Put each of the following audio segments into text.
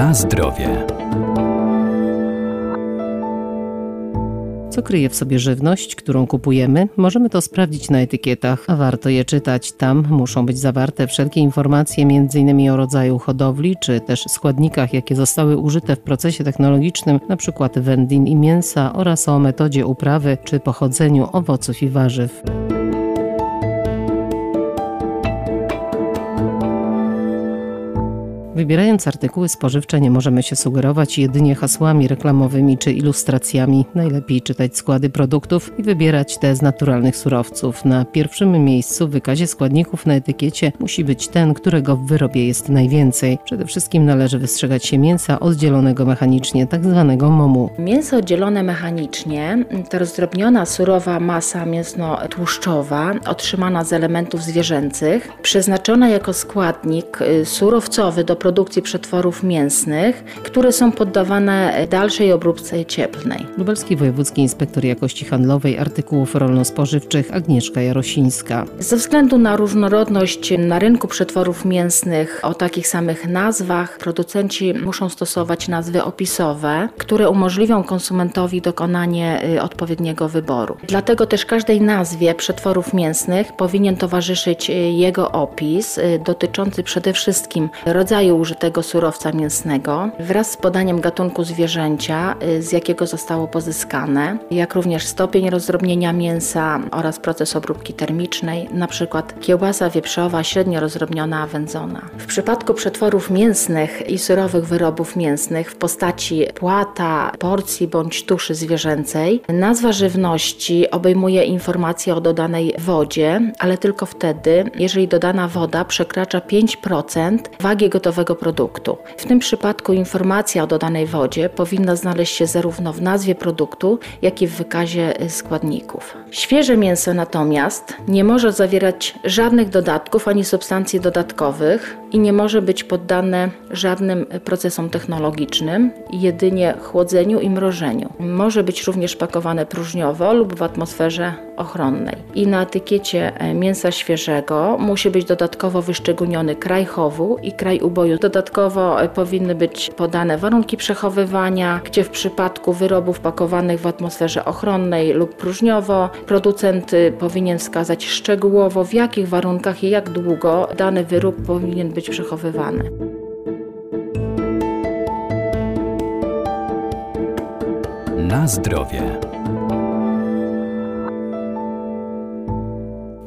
Na zdrowie. Co kryje w sobie żywność, którą kupujemy? Możemy to sprawdzić na etykietach, a warto je czytać. Tam muszą być zawarte wszelkie informacje, m.in. o rodzaju hodowli, czy też składnikach, jakie zostały użyte w procesie technologicznym, np. wędlin i mięsa, oraz o metodzie uprawy czy pochodzeniu owoców i warzyw. Wybierając artykuły spożywcze nie możemy się sugerować jedynie hasłami reklamowymi czy ilustracjami. Najlepiej czytać składy produktów i wybierać te z naturalnych surowców. Na pierwszym miejscu w wykazie składników na etykiecie musi być ten, którego w wyrobie jest najwięcej. Przede wszystkim należy wystrzegać się mięsa oddzielonego mechanicznie, tak zwanego momu. Mięso oddzielone mechanicznie to rozdrobniona surowa masa mięsno-tłuszczowa otrzymana z elementów zwierzęcych, przeznaczona jako składnik y, surowcowy do produkcji przetworów mięsnych, które są poddawane dalszej obróbce cieplnej. Lubelski Wojewódzki Inspektor Jakości Handlowej Artykułów Rolno-Spożywczych Agnieszka Jarosińska. Ze względu na różnorodność na rynku przetworów mięsnych o takich samych nazwach, producenci muszą stosować nazwy opisowe, które umożliwią konsumentowi dokonanie y, odpowiedniego wyboru. Dlatego też każdej nazwie przetworów mięsnych powinien towarzyszyć y, jego opis y, dotyczący przede wszystkim rodzaju użytego surowca mięsnego wraz z podaniem gatunku zwierzęcia, y, z jakiego zostało pozyskane, jak również stopień rozdrobnienia mięsa oraz proces obróbki termicznej, np. kiełbasa wieprzowa średnio rozdrobniona, wędzona. W przypadku przetworów mięsnych i surowych wyrobów mięsnych w postaci płata, porcji bądź tuszy zwierzęcej, nazwa żywności obejmuje informacje o dodanej wodzie, ale tylko wtedy, jeżeli dodana woda przekracza 5% wagi gotowego produktu. W tym przypadku informacja o dodanej wodzie powinna znaleźć się zarówno w nazwie produktu, jak i w wykazie składników. Świeże mięso natomiast nie może zawierać żadnych dodatków ani substancji dodatkowych i nie może być poddane żadnym procesom technologicznym, jedynie chłodzeniu i mrożeniu. Może być również pakowane próżniowo lub w atmosferze ochronnej. I na etykiecie mięsa świeżego musi być dodatkowo wyszczególniony kraj chowu i kraj uboju Dodatkowo e, powinny być podane warunki przechowywania, gdzie w przypadku wyrobów pakowanych w atmosferze ochronnej lub próżniowo producent y, powinien wskazać szczegółowo w jakich warunkach i jak długo dany wyrób powinien być przechowywany. Na zdrowie.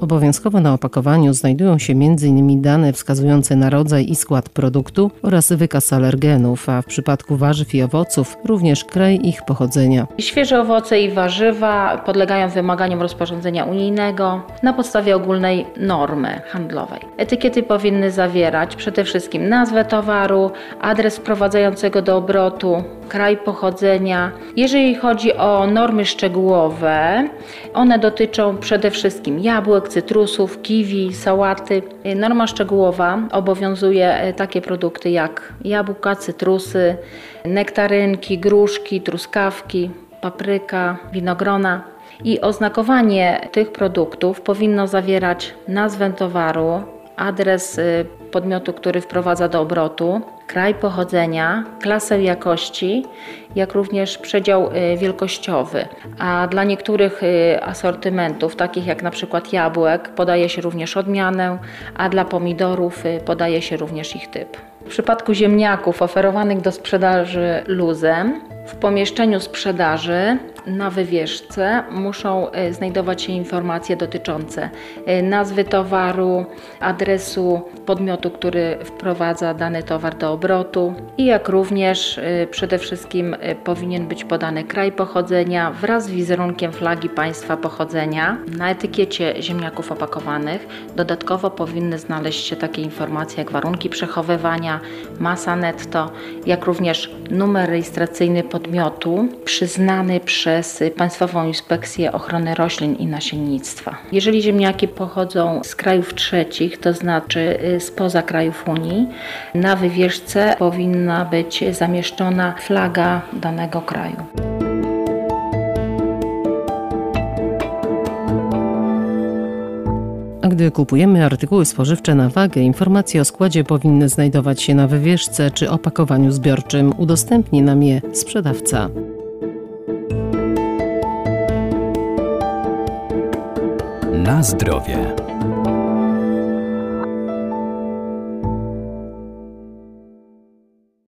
Obowiązkowo na opakowaniu znajdują się m.in. dane wskazujące na rodzaj i skład produktu oraz wykaz alergenów, a w przypadku warzyw i owoców również kraj ich pochodzenia. Świeże owoce i warzywa podlegają wymaganiom rozporządzenia unijnego na podstawie ogólnej normy handlowej. Etykiety powinny zawierać przede wszystkim nazwę towaru, adres wprowadzającego do obrotu, kraj pochodzenia. Jeżeli chodzi o normy szczegółowe, one dotyczą przede wszystkim jabłek, cytrusów, kiwi, sałaty. Norma szczegółowa obowiązuje e, takie produkty jak jabłka, cytrusy, nektarynki, gruszki, truskawki, papryka, winogrona. I oznakowanie tych produktów powinno zawierać nazwę towaru, adres y, podmiotu, który wprowadza do obrotu, kraj pochodzenia, klasę jakości, jak również przedział y, wielkościowy. A dla niektórych y, asortymentów, takich jak na przykład jabłek, podaje się również odmianę, a dla pomidorów podaje się również ich typ. W przypadku ziemniaków oferowanych do sprzedaży luzem, w pomieszczeniu sprzedaży na wywieszce muszą e, znajdować się informacje dotyczące e, nazwy towaru, adresu podmiotu, który wprowadza dany towar do obrotu i jak również e, przede wszystkim powinien być podany kraj pochodzenia wraz z wizerunkiem flagi państwa pochodzenia. Na etykiecie ziemniaków opakowanych dodatkowo powinny znaleźć się takie informacje jak warunki przechowywania, masa netto, jak również numer rejestracyjny podmiotu przyznany przez Państwową Inspekcję Ochrony Roślin i Nasiennictwa. Jeżeli ziemniaki pochodzą z krajów trzecich, to znaczy y, spoza krajów Unii, na wywieszce powinna być zamieszczona flaga danego kraju. Gdy kupujemy artykuły spożywcze na wagę, informacje o składzie powinny znajdować się na wywieszce czy opakowaniu zbiorczym. Udostępni nam je sprzedawca. Na zdrowie.